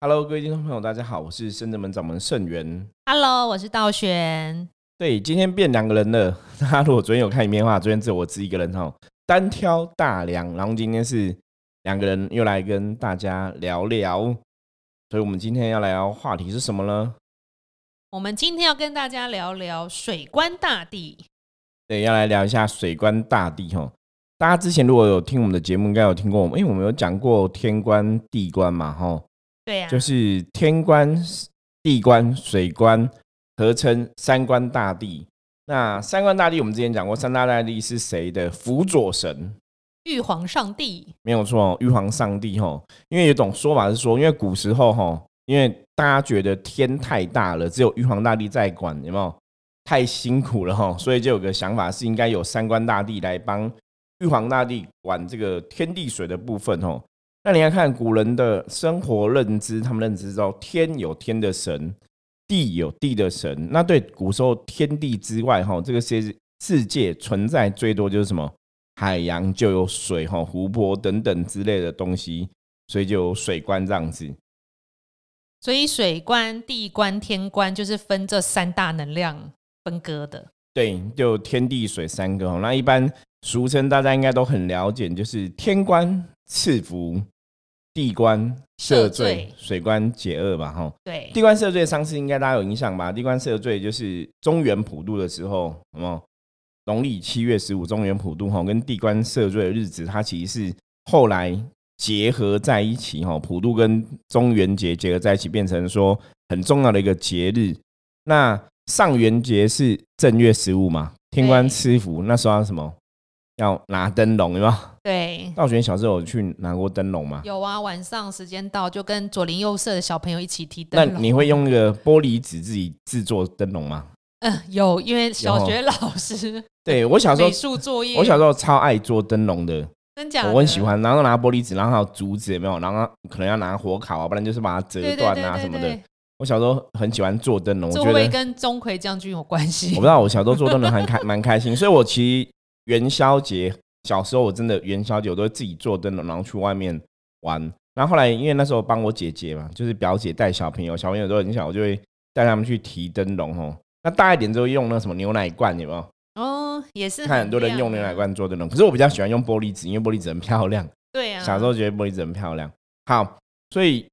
Hello，各位听众朋友，大家好，我是深圳门掌门盛元。Hello，我是道玄。对，今天变两个人了。大家如果昨天有看影片的话，昨天只有我自己一个人哈，单挑大梁。然后今天是两个人又来跟大家聊聊。所以我们今天要来聊话题是什么呢？我们今天要跟大家聊聊水关大地。对，要来聊一下水关大地哈。大家之前如果有听我们的节目，应该有听过我们，因为我们有讲过天关、地关嘛，哈，对呀、就是天官、地官、水官合称三官大帝。那三官大帝，我们之前讲过，三大大帝是谁的辅佐神？玉皇上帝。没有错，玉皇上帝哈。因为有种说法是说，因为古时候哈，因为大家觉得天太大了，只有玉皇大帝在管，有没有？太辛苦了哈，所以就有个想法是应该有三官大帝来帮玉皇大帝管这个天地水的部分哦。那你要看古人的生活认知，他们认知到天有天的神，地有地的神。那对古时候天地之外哈，这个世世界存在最多就是什么海洋就有水哈，湖泊等等之类的东西，所以就有水关这样子。所以水关、地关、天关就是分这三大能量分割的。对，就天地水三个哦。那一般俗称大家应该都很了解，就是天官赐福，地官赦罪罪，水官解厄吧。哈，对地官赦罪上次应该大家有印象吧？地官赦罪就是中原普渡的时候，有没有？农历七月十五中原普渡哈，跟地官赦罪的日子，它其实是后来结合在一起哈，普渡跟中元节结合在一起，变成说很重要的一个节日。那上元节是正月十五嘛，天官赐福，那时候要什么？要拿灯笼，有没有？对，道玄小时候有去拿过灯笼吗？有啊。晚上时间到，就跟左邻右舍的小朋友一起提那灯笼。你会用那个玻璃纸自己制作灯笼吗？嗯，有，因为小学老师 对我小时候美，术作业，我小时候超爱做灯笼的，真假的我很喜。欢。然后拿玻璃纸，然后还有竹子，有没有？然后可能要拿火烤啊，不然就是把它折对对断对对啊什么的对。我小时候很喜欢做灯笼，我这会不会跟钟馗将军有关系？我不知道，我小时候做灯笼还开蛮开心，所以我其实元宵节小时候我真的元宵节我都会自己做灯笼，然后去外面玩。然后后来因为那时候帮我姐姐嘛，就是表姐带小朋友，小朋友都很小，我就会带他们去提灯笼哦。那大一点之后用那什么牛奶罐，有没有？哦，也是看很多人用牛奶。罐做灯笼，可是我比较喜欢用玻璃纸，因为玻璃纸很漂亮。对啊，小时候觉得玻璃纸很漂亮。好，所以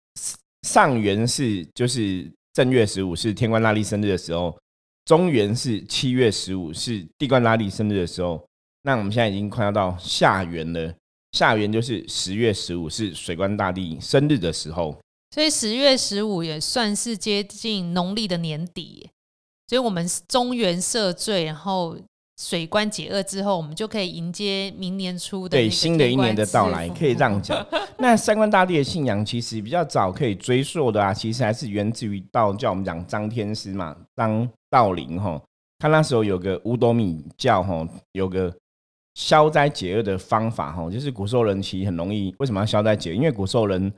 上元是就是正月十五是天官大帝生日的时候，中元是七月十五是地官大帝生日的时候。那我们现在已经快要到下元了，下元就是十月十五是水官大帝生日的时候。所以十月十五也算是接近农历的年底，所以我们中原赦罪，然后水官解厄之后，我们就可以迎接明年初的对新的一年的到来，可以这样讲。那三官大帝的信仰其实比较早可以追溯的啊，其实还是源自于道教。我们讲张天师嘛，张道陵哈，他那时候有个五斗米教哈，有个消灾解厄的方法哈，就是古时候人其实很容易，为什么要消灾解厄？因为古时候人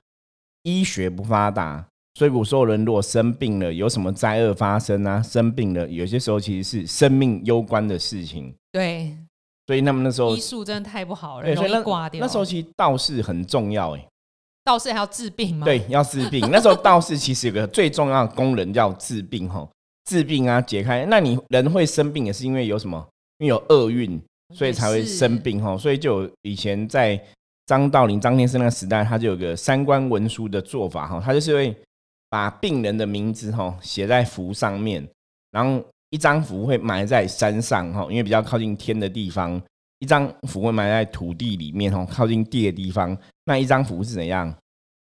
医学不发达，所以古时候人如果生病了，有什么灾厄发生啊，生病了，有些时候其实是生命攸关的事情，对所以他们那时候医术真的太不好了，容易挂掉。那时候其实道士很重要哎、道士还要治病吗？对，要治病。那时候道士其实有个最重要的功能叫治病哈，治病啊，解开。那你人会生病也是因为有什么？因为有厄运，所以才会生病哈。所以就以前在张道陵、张天师那个时代，他就有个三官文书的做法哈，他就是会把病人的名字哈写在符上面，然后一张符会埋在山上哈，因为比较靠近天的地方。一张符会埋在土地里面哈，靠近地的地方。那一张符是怎样？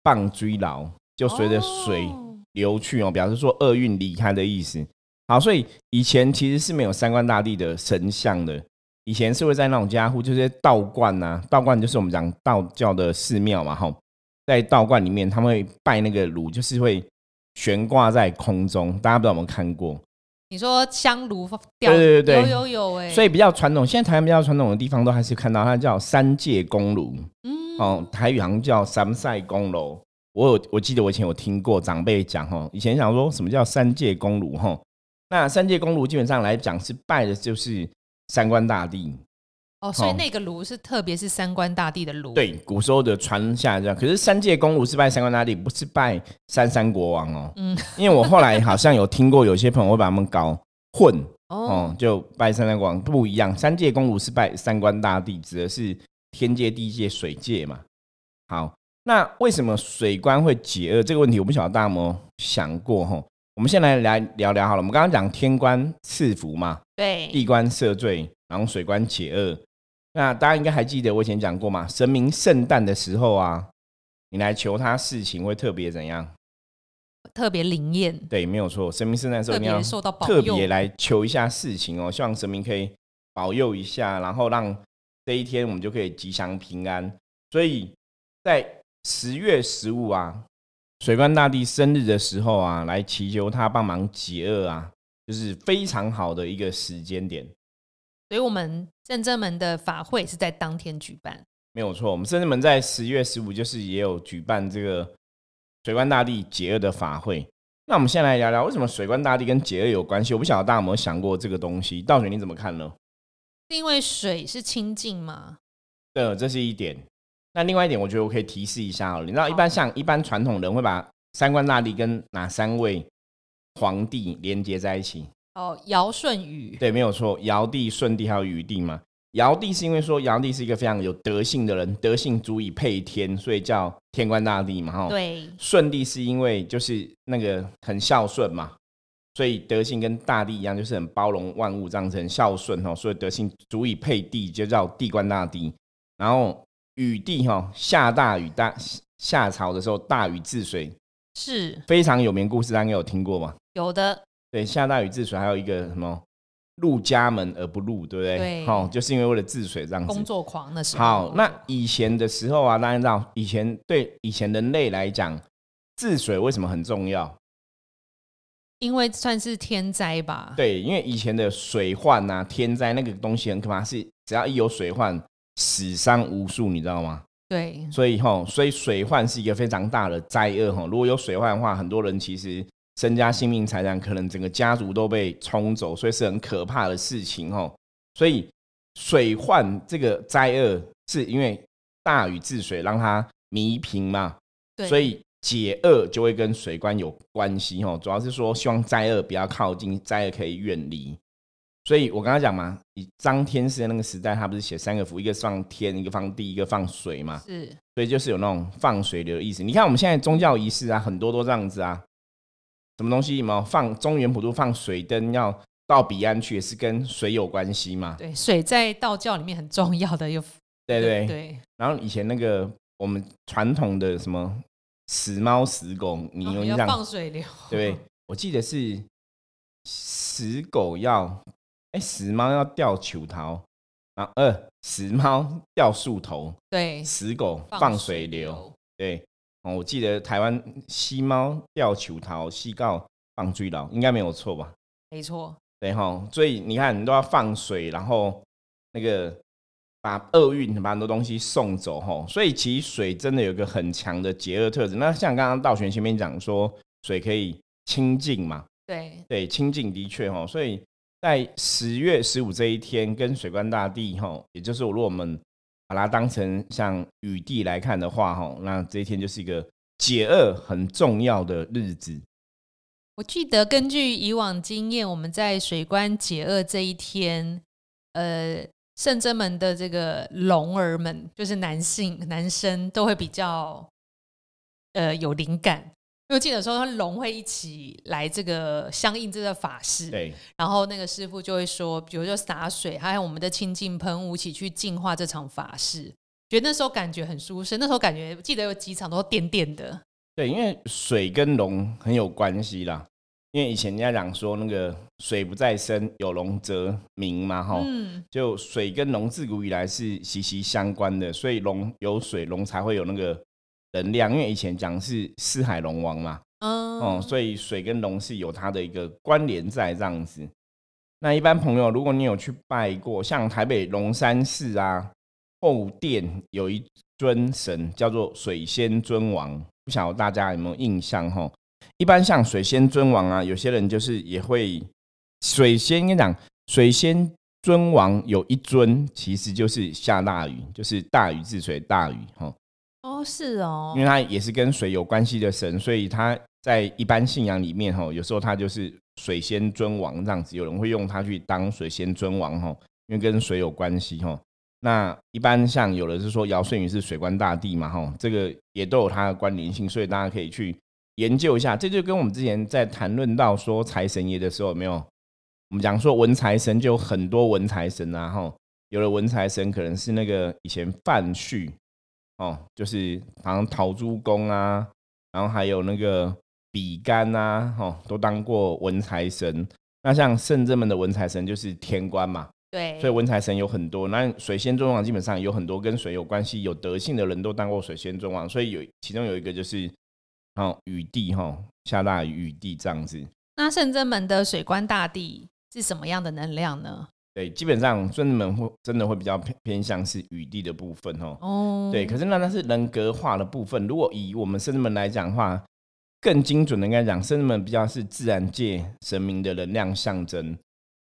棒追牢，就随着水哦流去哦，表示说厄运离开的意思。好，所以以前其实是没有三官大帝的神像的，以前是会在那种家户，就是道观呐、道观就是我们讲道教的寺庙嘛，哈，在道观里面他们会拜那个炉，就是会悬挂在空中，大家不知道有没有看过？你说香炉掉，对对对有有有哎、所以比较传统，现在台湾比较传统的地方都还是看到它叫三界公炉。嗯，哦，台语好像叫三赛公楼。我有，我记得我以前有听过长辈讲哈，以前想说什么叫三界公炉哈。那三界公炉基本上来讲是拜的就是三官大帝，哦，所以那个炉是特别是三官大帝的炉。对，古时候的传下来这样。可是三界公炉是拜三官大帝，不是拜三山国王哦。嗯，因为我后来好像有听过有些朋友会把他们搞混哦，就拜三山国王不一样。三界公炉是拜三官大帝，指的是天界、地界、水界嘛。好，那为什么水官会解厄这个问题，我不晓得大家有没有想过哈？我们先来来聊聊好了。我们刚刚讲天官赐福嘛，对，地官赦罪，然后水官解厄。那大家应该还记得我以前讲过嘛？神明圣诞的时候啊，你来求他事情会特别怎样？特别灵验。对，没有错。神明圣诞时候你要受到保佑，特别来求一下事情哦，希望神明可以保佑一下，然后让这一天我们就可以吉祥平安。所以在十月十五啊。水官大帝生日的时候啊，来祈求他帮忙解厄啊，就是非常好的一个时间点。所以，我们圣正门的法会是在当天举办，没有错。我们圣正门在十月十五就是也有举办这个水官大帝解厄的法会。那我们先来聊聊为什么水官大帝跟解厄有关系？我不晓得大家有没有想过这个东西。道水你怎么看呢？是因为水是清净吗？对，这是一点。那另外一点，我觉得我可以提示一下哦。你知道，一般像一般传统人会把三官大帝跟哪三位皇帝连接在一起？哦，尧舜禹。对，没有错，尧帝、舜帝还有禹帝嘛。尧帝是因为说尧帝是一个非常有德性的人，德性足以配天，所以叫天官大帝嘛。哈，对。舜帝是因为就是那个很孝顺嘛，所以德性跟大帝一样，就是很包容万物，这样子很孝顺哈，所以德性足以配地，就叫地官大帝。然后。禹帝哈下大雨大夏朝的时候大禹治水是非常有名故事，大家有听过吗？有的。对，下大雨治水还有一个什么入家门而不入，对不对？对。好，就是因为为了治水这样子。工作狂的时候。好，那以前的时候啊，大家知道以前对以前人类来讲，治水为什么很重要？因为算是天灾吧。对，因为以前的水患啊，天灾那个东西很可怕，是只要一有水患。死伤无数，你知道吗？对，所以哈，所以水患是一个非常大的灾厄哈。如果有水患的话，很多人其实身家性命财产可能整个家族都被冲走，所以是很可怕的事情哈。所以水患这个灾厄是因为大禹治水让它弥平嘛，所以解厄就会跟水官有关系哈。主要是说希望灾厄不要靠近，灾厄可以远离。所以我刚刚讲嘛，以张天师的那个时代，他不是写三个符，一个放天，一个放地，一个放水嘛。是，所以就是有那种放水流的意思。你看我们现在宗教仪式啊，很多都这样子啊。什么东西？有放中原普渡放水灯，要到彼岸去，也是跟水有关系嘛？对，水在道教里面很重要的，又对对对。然后以前那个我们传统的什么死猫死狗，你有印象？放水流。对，我记得是死狗要。哎，死猫要掉球桃，啊，呃，死猫掉树头，对，死狗放水流，对，哦，我记得台湾西猫吊球桃，西告放追牢，应该没有错吧？没错，对哈，所以你看，你都要放水，然后那个把厄运把很多东西送走哈，所以其实水真的有一个很强的解厄特质。那像刚刚道玄前面讲说，水可以清净嘛？对，对，清净的确哈，所以。在十月十五这一天，跟水官大帝哈，也就是如果我们把它当成像雨帝来看的话哈，那这一天就是一个解厄很重要的日子。我记得根据以往经验，我们在水官解厄这一天，呃，圣真门的这个龙儿们，就是男性男生都会比较呃有灵感。因为记得说，他龙会一起来这个相应这个法事，对。然后那个师傅就会说，比如说洒水，还有我们的清净喷雾，一起去净化这场法事。觉得那时候感觉很舒适，那时候感觉记得有几场都点点的。对，因为水跟龙很有关系啦。因为以前人家讲说，那个水不在深，有龙则明嘛，哈。嗯。就水跟龙自古以来是息息相关的，所以龙有水，龙才会有那个。能量，因为以前讲是四海龙王嘛，哦，所以水跟龙是有它的一个关联在这样子。那一般朋友，如果你有去拜过，像台北龙山寺啊后殿有一尊神叫做水仙尊王，不晓得大家有没有印象哈？一般像水仙尊王啊，有些人就是也会水仙，跟你讲，水仙尊王有一尊，其实就是下大雨，就是大禹治水大禹哈。哦，是哦，因为他也是跟水有关系的神，所以他在一般信仰里面哈，有时候他就是水仙尊王这样子，有人会用他去当水仙尊王哈，因为跟水有关系哈。那一般像有的是说尧舜禹是水官大帝嘛哈，这个也都有它的关联性，所以大家可以去研究一下。这就跟我们之前在谈论到说财神爷的时候，有没有我们讲说文财神就有很多文财神啊哈，有的文财神可能是那个以前范旭。哦，就是好像陶朱公啊，然后还有那个比干啊，哦，都当过文财神。那像圣正门的文财神就是天官嘛，对，所以文财神有很多。那水仙尊王基本上有很多跟水有关系、有德性的人都当过水仙尊王，所以有其中有一个就是哦雨帝哈，下大雨雨帝这样子。那圣正门的水官大帝是什么样的能量呢？对，基本上孙子们会真的会比较偏偏向是雨地的部分哦。哦，对，可是那那是人格化的部分。如果以我们孙子们来讲的话，更精准的应该讲，生子们比较是自然界神明的能量象征。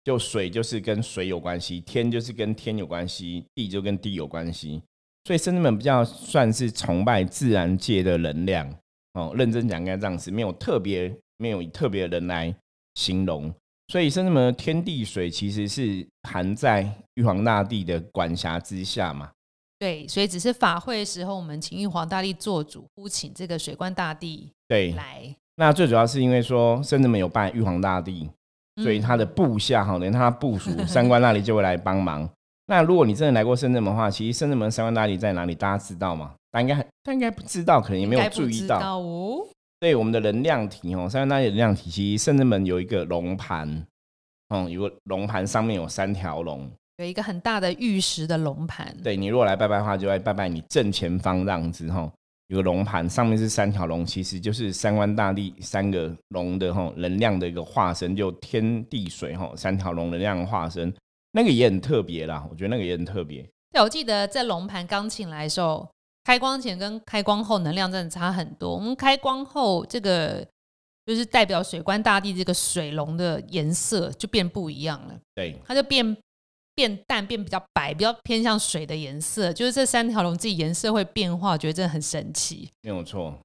就水就是跟水有关系，天就是跟天有关系，地就跟地有关系。所以孙子们比较算是崇拜自然界的能量。哦，认真讲应该这样子，没有特别没有以特别的人来形容。所以，甚至么天地水其实是含在玉皇大帝的管辖之下嘛？对，所以只是法会的时候，我们请玉皇大帝做主，呼请这个水官大帝对来。那最主要是因为说，甚至们有拜玉皇大帝，所以他的部下哈，连他部署三官那里就会来帮忙。那如果你真的来过深圳门的话，其实深圳门三官大帝在哪里？大家知道吗？大家应该，他应该不知道，可能也没有注意到哦。对我们的能量体哦，三大能量体系，圣至门有一个龙盘，嗯，有个龙盘上面有三条龙，有一个很大的玉石的龙盘。对你如果来拜拜的话，就来拜拜你正前方这样子哈，有个龙盘上面是三条龙，其实就是三官大帝三个龙的哈能量的一个化身，就天地水哈三条龙能量化身，那个也很特别啦，我觉得那个也很特别。对，我记得在龙盘刚请来的时候。开光前跟开光后能量真的差很多。我们开光后，这个就是代表水官大帝这个水龙的颜色就变不一样了。对，它就变变淡，变比较白，比较偏向水的颜色。就是这三条龙自己颜色会变化，我觉得真的很神奇。没有错，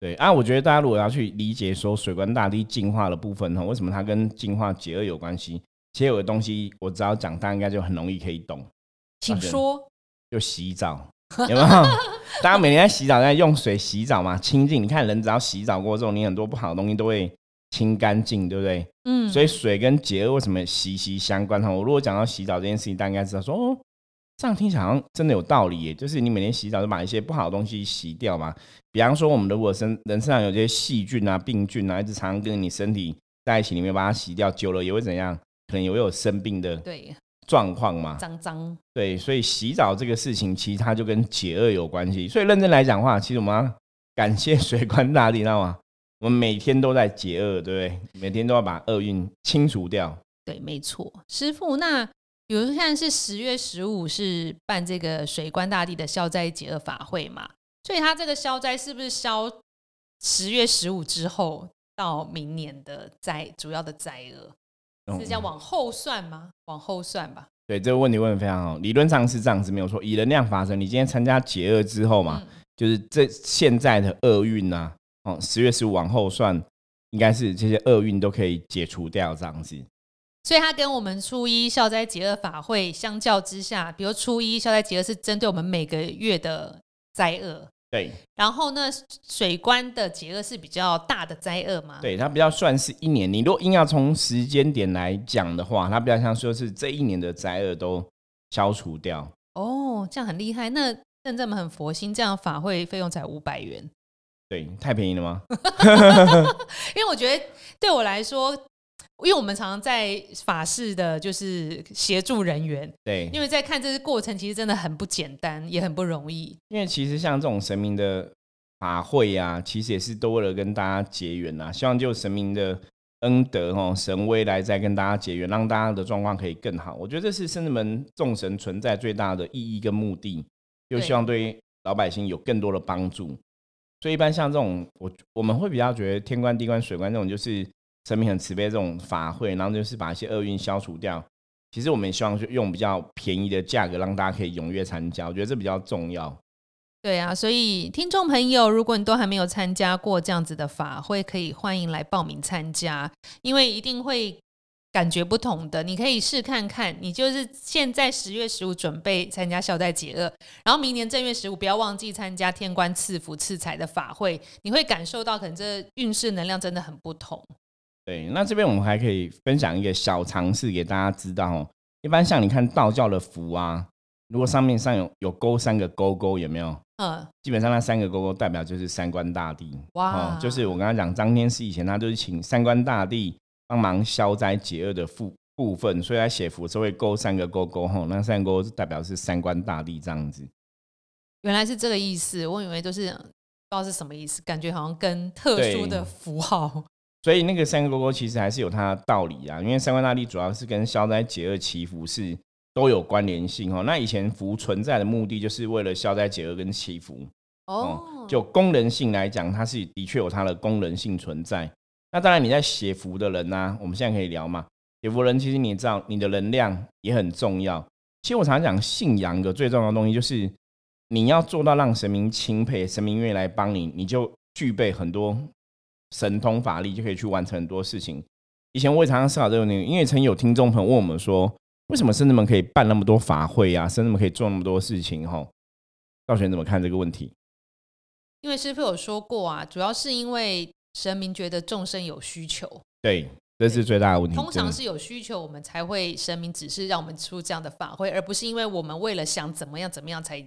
对啊，我觉得大家如果要去理解说水官大帝进化的部分哈，为什么它跟进化解厄有关系？其实有的东西我只要讲，大家应该就很容易可以懂。请说。就洗澡。有没有？大家每天在洗澡，在用水洗澡嘛，清净。你看人只要洗澡过之后，你很多不好的东西都会清干净，对不对？嗯。所以水跟解厄为什么息息相关？哈，我如果讲到洗澡这件事情，大家应该知道说，哦，这样听起来好像真的有道理耶。就是你每天洗澡就把一些不好的东西洗掉嘛。比方说，我们如果身人身上有些细菌啊、病菌啊，一直常常跟你身体在一起，你没有把它洗掉，久了也会怎样？可能也会有生病的。对。状况嘛，脏脏对，所以洗澡这个事情其实它就跟解厄有关系。所以认真来讲话，其实我们要感谢水官大帝，知道吗？我们每天都在解厄，对不对？每天都要把厄运清除掉。对，没错，师傅。那比如说现在是十月十五，是办这个水官大帝的消灾解厄法会嘛？所以他这个消灾是不是消十月十五之后到明年的灾主要的灾厄？是这样往后算吗？往后算吧。对这个问题问的非常好，理论上是这样子没有错。以能量法则，你今天参加解厄之后嘛，就是这现在的厄运呐，哦，十月十五往后算，应该是这些厄运都可以解除掉这样子。所以它跟我们初一消灾解厄法会相较之下，比如初一消灾解厄是针对我们每个月的灾厄。对，然后呢，水官的劫厄是比较大的灾厄嘛？对，它比较算是一年。你如果硬要从时间点来讲的话，它比较像说是这一年的灾厄都消除掉。哦，这样很厉害。那正正们很佛心，这样法会费用才五百元。对，太便宜了吗？因为我觉得对我来说。因为我们常常在法事的，就是协助人员，对，因为在看这个过程，其实真的很不简单，也很不容易。因为其实像这种神明的法会啊，其实也是都为了跟大家结缘呐，希望就神明的恩德哦，神威来再跟大家结缘，让大家的状况可以更好。我觉得这是圣子们众神存在最大的意义跟目的，就希望对老百姓有更多的帮助。所以一般像这种，我我们会比较觉得天官、地官、水官这种，就是。神明很慈悲，这种法会，然后就是把一些厄运消除掉。其实我们也希望就用比较便宜的价格，让大家可以踊跃参加。我觉得这比较重要。对啊，所以听众朋友，如果你都还没有参加过这样子的法会，可以欢迎来报名参加，因为一定会感觉不同的。你可以试看看，你就是现在十月十五准备参加消灾解厄，然后明年正月十五不要忘记参加天官赐福赐财的法会，你会感受到可能这运势能量真的很不同。对，那这边我们还可以分享一个小常识给大家知道哦。一般像你看道教的符啊，如果上面上有有勾三个勾勾，有没有？嗯，基本上那三个勾勾代表就是三官大帝。哇，就是我刚刚讲张天师以前他就是请三官大帝帮忙消灾解厄的部部分，所以他写符时候会勾三个勾勾，吼，那三个勾代表是三官大帝这样子。原来是这个意思，我以为都是不知道是什么意思，感觉好像跟特殊的符号。所以那个三个勾勾其实还是有它的道理啊，因为三官大帝主要是跟消灾解厄祈福是都有关联性哦。那以前符存在的目的就是为了消灾解厄跟祈福哦。就功能性来讲，它是的确有它的功能性存在。那当然你在写符的人呢，我们现在可以聊嘛。写符人其实你知道，你的能量也很重要。其实我常常讲，信仰的最重要的东西就是你要做到让神明钦佩，神明愿意来帮你，你就具备很多。神通法力就可以去完成很多事情。以前我也常常思考这个问题，因为曾有听众朋友问我们说，为什么圣人们可以办那么多法会啊？圣人们可以做那么多事情？哈，道玄怎么看这个问题？因为师傅有说过啊，主要是因为神明觉得众生有需求，对，这是最大的问题。通常是有需求，我们才会神明只是让我们出这样的法会，而不是因为我们为了想怎么样怎么样才。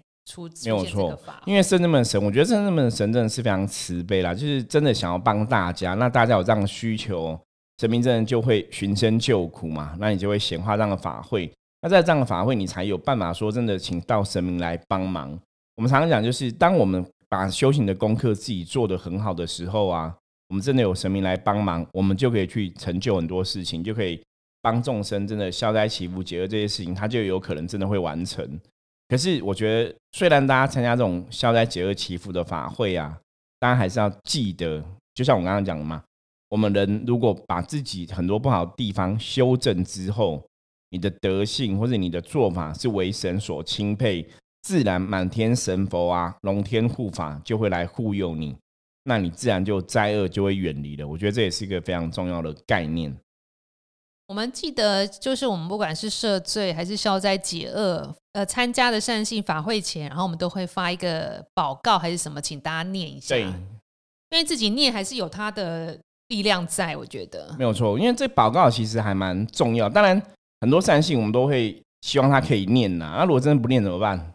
没有错，因为圣人们神，我觉得圣人们神真的是非常慈悲啦，就是真的想要帮大家。那大家有这样的需求，神明真的就会寻声救苦嘛。那你就会显化这样的法会。那在这样的法会，你才有办法说真的，请到神明来帮忙。我们常常讲，就是当我们把修行的功课自己做得很好的时候啊，我们真的有神明来帮忙，我们就可以去成就很多事情，就可以帮众生真的消灾祈福解厄这些事情，他就有可能真的会完成。可是我觉得，虽然大家参加这种消灾解厄祈福的法会啊，大家还是要记得，就像我刚刚讲的嘛，我们人如果把自己很多不好的地方修正之后，你的德性或者你的做法是为神所钦佩，自然满天神佛啊、龙天护法就会来护佑你，那你自然就灾厄就会远离了。我觉得这也是一个非常重要的概念。我们记得，就是我们不管是赦罪还是消灾解厄，呃，参加的善信法会前，然后我们都会发一个祷告还是什么，请大家念一下。对，因为自己念还是有它的力量在，我觉得没有错。因为这祷告其实还蛮重要。当然，很多善信我们都会希望他可以念呐。那如果真的不念怎么办？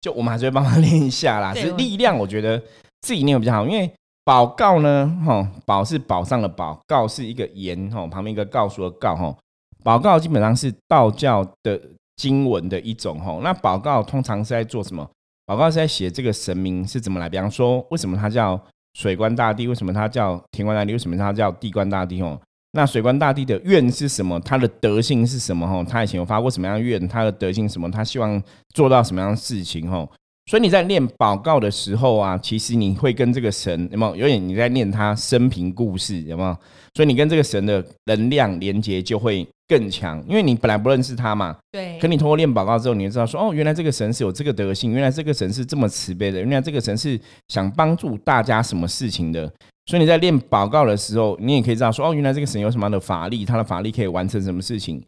就我们还是会帮他 念一下啦。是力量，我觉得自己念比较好，因为。宝告呢？哈，宝是宝上的宝，告是一个言，哈，旁边一个告诉的告，哈。宝告基本上是道教的经文的一种，哈。那宝告通常是在做什么？宝告是在写这个神明是怎么来，比方说，为什么他叫水官大帝？为什么他叫天官大帝？为什么他叫地官大帝？哦，那水官大帝的愿是什么？他的德性是什么？吼，他以前有发过什么样的愿？他的德性什么？他希望做到什么样的事情？吼。所以你在念祷告的时候啊，其实你会跟这个神有没有？有点你在念他生平故事有没有？所以你跟这个神的能量连接就会更强，因为你本来不认识他嘛。对。可你通过念祷告之后，你就知道说，哦，原来这个神是有这个德性，原来这个神是这么慈悲的，原来这个神是想帮助大家什么事情的。所以你在念祷告的时候，你也可以知道说，哦，原来这个神有什么样的法力，他的法力可以完成什么事情。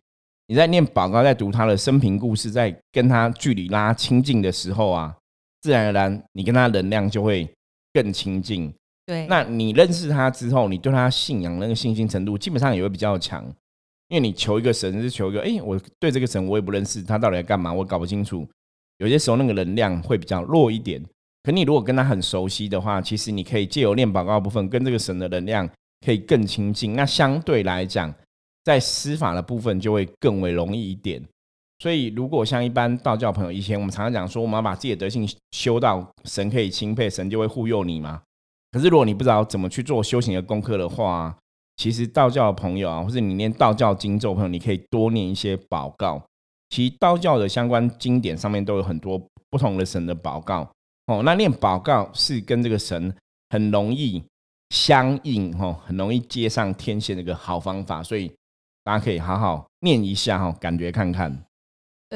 你在念祷告，在读他的生平故事，在跟他距离拉亲近的时候啊。自然而然，你跟他能量就会更亲近。对，那你认识他之后，你对他信仰那个信心程度，基本上也会比较强。因为你求一个神，是求一个，哎，我对这个神我也不认识，他到底在干嘛，我搞不清楚。有些时候那个能量会比较弱一点。可你如果跟他很熟悉的话，其实你可以借由念祷告部分，跟这个神的能量可以更亲近。那相对来讲，在施法的部分就会更为容易一点。所以，如果像一般道教朋友，以前我们常常讲说，我们要把自己的德性修到神可以钦佩，神就会护佑你嘛。可是，如果你不知道怎么去做修行的功课的话，其实道教的朋友啊，或者你念道教经咒朋友，你可以多念一些祷告。其实道教的相关经典上面都有很多不同的神的祷告哦。那念祷告是跟这个神很容易相应哦，很容易接上天线的一个好方法。所以。大家可以好好念一下哈，感觉看看。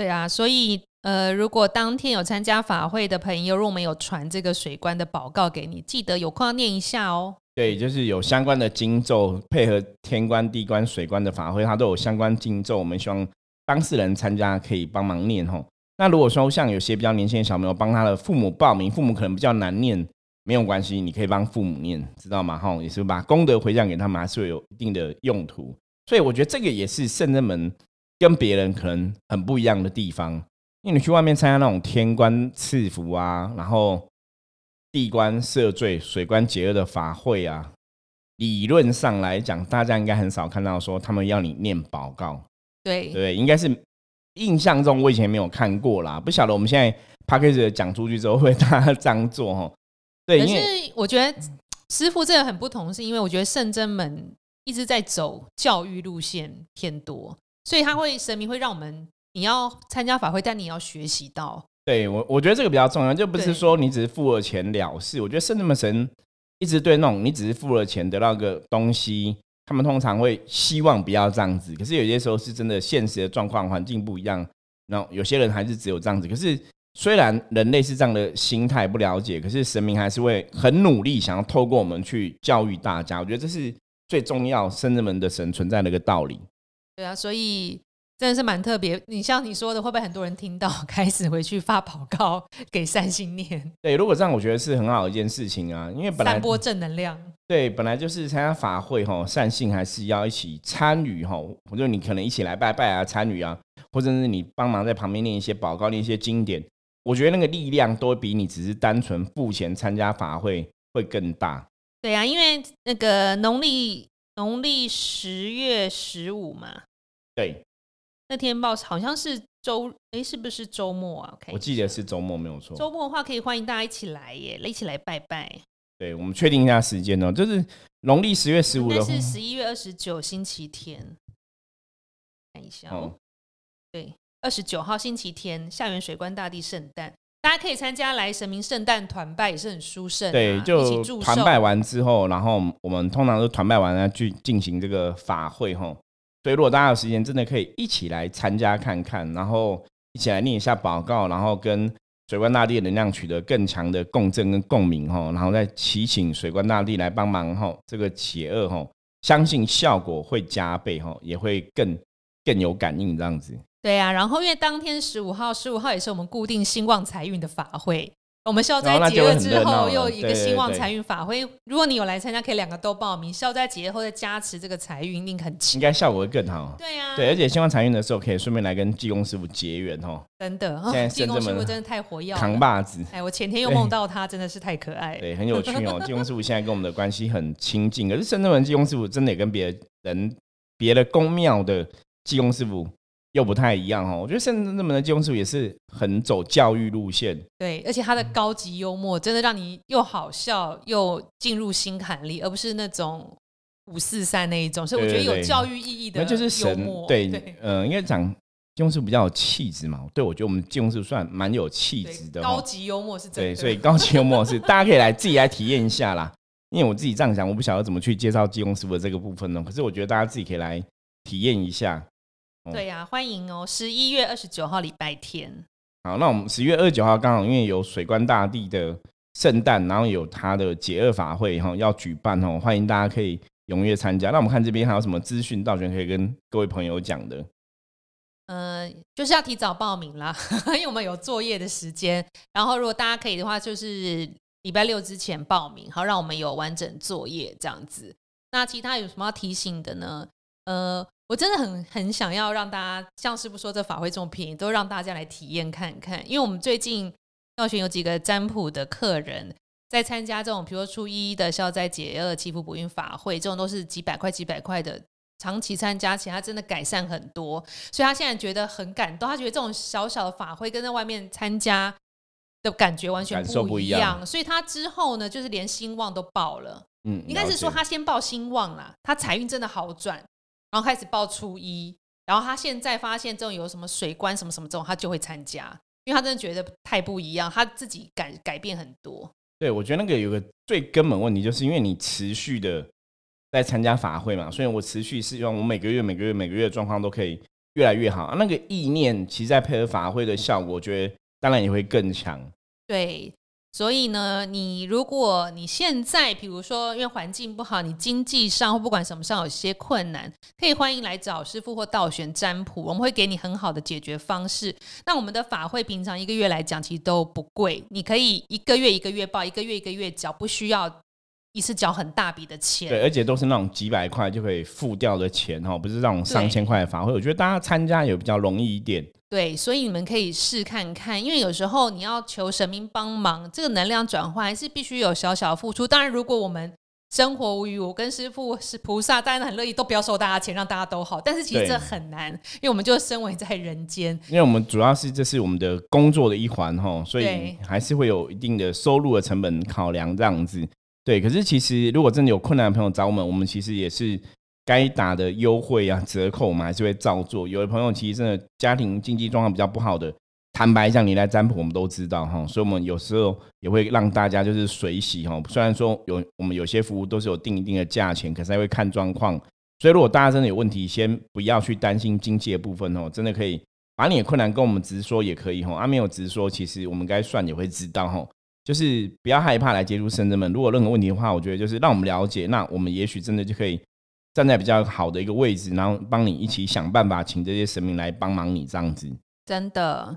对啊，所以呃，如果当天有参加法会的朋友，如果我们有传这个水官的报告给你，记得有空要念一下哦。对，就是有相关的经咒，配合天官、地官、水官的法会，它都有相关经咒。我们希望当事人参加可以帮忙念吼。那如果说像有些比较年轻的小朋友帮他的父母报名，父母可能比较难念，没有关系，你可以帮父母念，知道吗？哈，也是把功德回向给他们，还是有一定的用途。所以我觉得这个也是圣人们跟别人可能很不一样的地方，因为你去外面参加那种天官赐福啊，然后。地官赦罪、水官解厄的法会啊，理论上来讲，大家应该很少看到说他们要你念报告。对对，应该是印象中我以前没有看过啦，不晓得我们现在 p a c k a g e 讲出去之后会大家这样做哈。对，可是我觉得师傅这个很不同，是因为我觉得圣真们一直在走教育路线偏多，所以他会神明会让我们你要参加法会，但你要学习到。对我，我觉得这个比较重要，就不是说你只是付了钱了事。我觉得圣那神一直对那种你只是付了钱得到个东西，他们通常会希望不要这样子。可是有些时候是真的现实的状况环境不一样，那有些人还是只有这样子。可是虽然人类是这样的心态不了解，可是神明还是会很努力想要透过我们去教育大家。我觉得这是最重要圣人们的神存在的一个道理。对啊，所以。真的是蛮特别，你像你说的，会不会很多人听到 开始回去发报告给善心念？对，如果这样，我觉得是很好的一件事情啊，因为本来散播正能量。对，本来就是参加法会哈，善信还是要一起参与哈，或者你可能一起来拜拜啊，参与啊，或者是你帮忙在旁边念一些报告、念一些经典，我觉得那个力量都比你只是单纯付钱参加法会会更大。对啊，因为那个农历农历十月十五嘛。对。那天报好像是周，哎，是不是周末啊？我记得是周末，没有错。周末的话，可以欢迎大家一起来耶，一起来拜拜。对，我们确定一下时间哦，就是农历十月十五的，是十一月二十九星期天。看一下哦，对，二十九号星期天，下元水关大帝圣诞，大家可以参加来神明圣诞团拜，也是很殊胜。对，就团拜完之后，然后我们通常都团拜完了去进行这个法会哈。所以，如果大家有时间，真的可以一起来参加看看，然后一起来念一下祷告，然后跟水官大帝的能量取得更强的共振跟共鸣哈，然后再祈请水官大帝来帮忙哈，这个邪恶哈，相信效果会加倍哈，也会更更有感应这样子。对呀，然后因为当天十五号，十五号也是我们固定兴旺财运的法会。我们消灾节日之后又一个兴旺财运法会，如果你有来参加，可以两个都报名。消灾节后再加持这个财运，一定很强，应该效果会更好。对呀，对，而且兴旺财运的时候，可以顺便来跟济公师傅结缘哦。真的，现在 济公师傅真的太活跃，扛把子。哎，我前天又梦到他，真的是太可爱。对，很有趣哦。济公师傅现在跟我们的关系很亲近，可是深圳门济公师傅真的也跟别人、别的宫庙的济公师傅。又不太一样哦，我觉得圣人们的金庸师傅也是很走教育路线，对，而且他的高级幽默真的让你又好笑又进入心坎里，而不是那种五四三那一种，所以我觉得有教育意义的，那就是神对，嗯，应该讲金庸师傅比较有气质嘛，对我觉得我们金庸师傅算蛮有气质的，高级幽默是。真的，所以高级幽默是大家可以来自己来体验一下啦，因为我自己这样想，我不晓得怎么去介绍金庸师傅的这个部分呢，可是我觉得大家自己可以来体验一下。对呀，欢迎哦！十一月二十九号礼拜天。好，那我们十一月二十九号刚好因为有水官大帝的圣诞，然后有他的解厄法会哈要举办哦，欢迎大家可以踊跃参加。那我们看这边还有什么资讯道玄可以跟各位朋友讲的？呃，就是要提早报名啦，因为我们有作业的时间。然后如果大家可以的话，就是礼拜六之前报名，好让我们有完整作业这样子。那其他有什么要提醒的呢？呃。我真的很很想要让大家像师傅说这法会这么便宜，都让大家来体验看看。因为我们最近要选有几个占卜的客人在参加这种，比如说初一的消灾解厄、祈福补运法会，这种都是几百块、几百块的，长期参加起来，他真的改善很多。所以他现在觉得很感动，他觉得这种小小的法会跟在外面参加的感觉完全不一样。所以他之后呢，就是连兴旺都爆了。嗯，应该是说他先报兴旺啦，他财运真的好转。然后开始报初一，然后他现在发现这种有什么水关什么什么这种，他就会参加，因为他真的觉得太不一样，他自己改改变很多。对，我觉得那个有个最根本问题，就是因为你持续的在参加法会嘛，所以我持续希望我每个月、每个月、每个月的状况都可以越来越好。那个意念，其实在配合法会的效果，我觉得当然也会更强。对。所以呢，你如果你现在比如说因为环境不好，你经济上或不管什么上有些困难，可以欢迎来找师傅或道玄占卜，我们会给你很好的解决方式。那我们的法会平常一个月来讲其实都不贵，你可以一个月一个月报，一个月一个月缴，不需要一次缴很大笔的钱。对，而且都是那种几百块就可以付掉的钱哈，不是那种上千块的法会。我觉得大家参加也比较容易一点。对，所以你们可以试看看，因为有时候你要求神明帮忙，这个能量转换还是必须有小小付出。当然，如果我们生活无余，我跟师傅是菩萨，当然很乐意都不要收大家钱，让大家都好。但是其实这很难，因为我们就身为在人间，因为我们主要是这是我们的工作的一环哈，所以还是会有一定的收入的成本考量这样子。对，可是其实如果真的有困难的朋友找我们，我们其实也是。该打的优惠啊、折扣，我们还是会照做。有的朋友其实真的家庭经济状况比较不好的，坦白讲，你来占卜，我们都知道哈。所以，我们有时候也会让大家就是水洗哈。虽然说有我们有些服务都是有定一定的价钱，可是还会看状况。所以，如果大家真的有问题，先不要去担心经济的部分哦，真的可以把你的困难跟我们直说也可以哈。啊，没有直说，其实我们该算也会知道哈。就是不要害怕来接触圣人们。如果任何问题的话，我觉得就是让我们了解，那我们也许真的就可以。站在比较好的一个位置，然后帮你一起想办法，请这些神明来帮忙你这样子。真的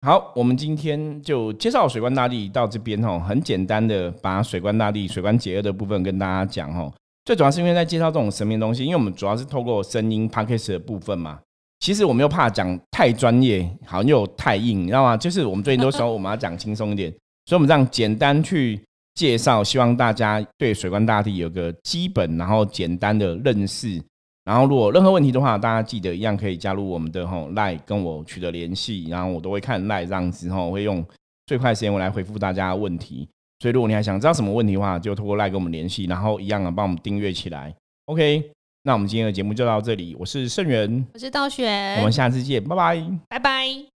好，我们今天就介绍水关大帝到这边哦，很简单的把水关大帝、水关解厄的部分跟大家讲哦。最主要是因为在介绍这种神明东西，因为我们主要是透过声音 p a c k a g e 的部分嘛。其实我们又怕讲太专业，好像又太硬，你知道吗？就是我们最近都说我们要讲轻松一点，所以我们这样简单去。介绍，希望大家对水关大帝有个基本，然后简单的认识。然后，如果任何问题的话，大家记得一样可以加入我们的吼赖跟我取得联系，然后我都会看赖这样子吼，会用最快时间我来回复大家问题。所以，如果你还想知道什么问题的话，就透过赖跟我们联系，然后一样啊帮我们订阅起来。OK，那我们今天的节目就到这里，我是盛元，我是道玄，我们下次见，拜拜，拜拜。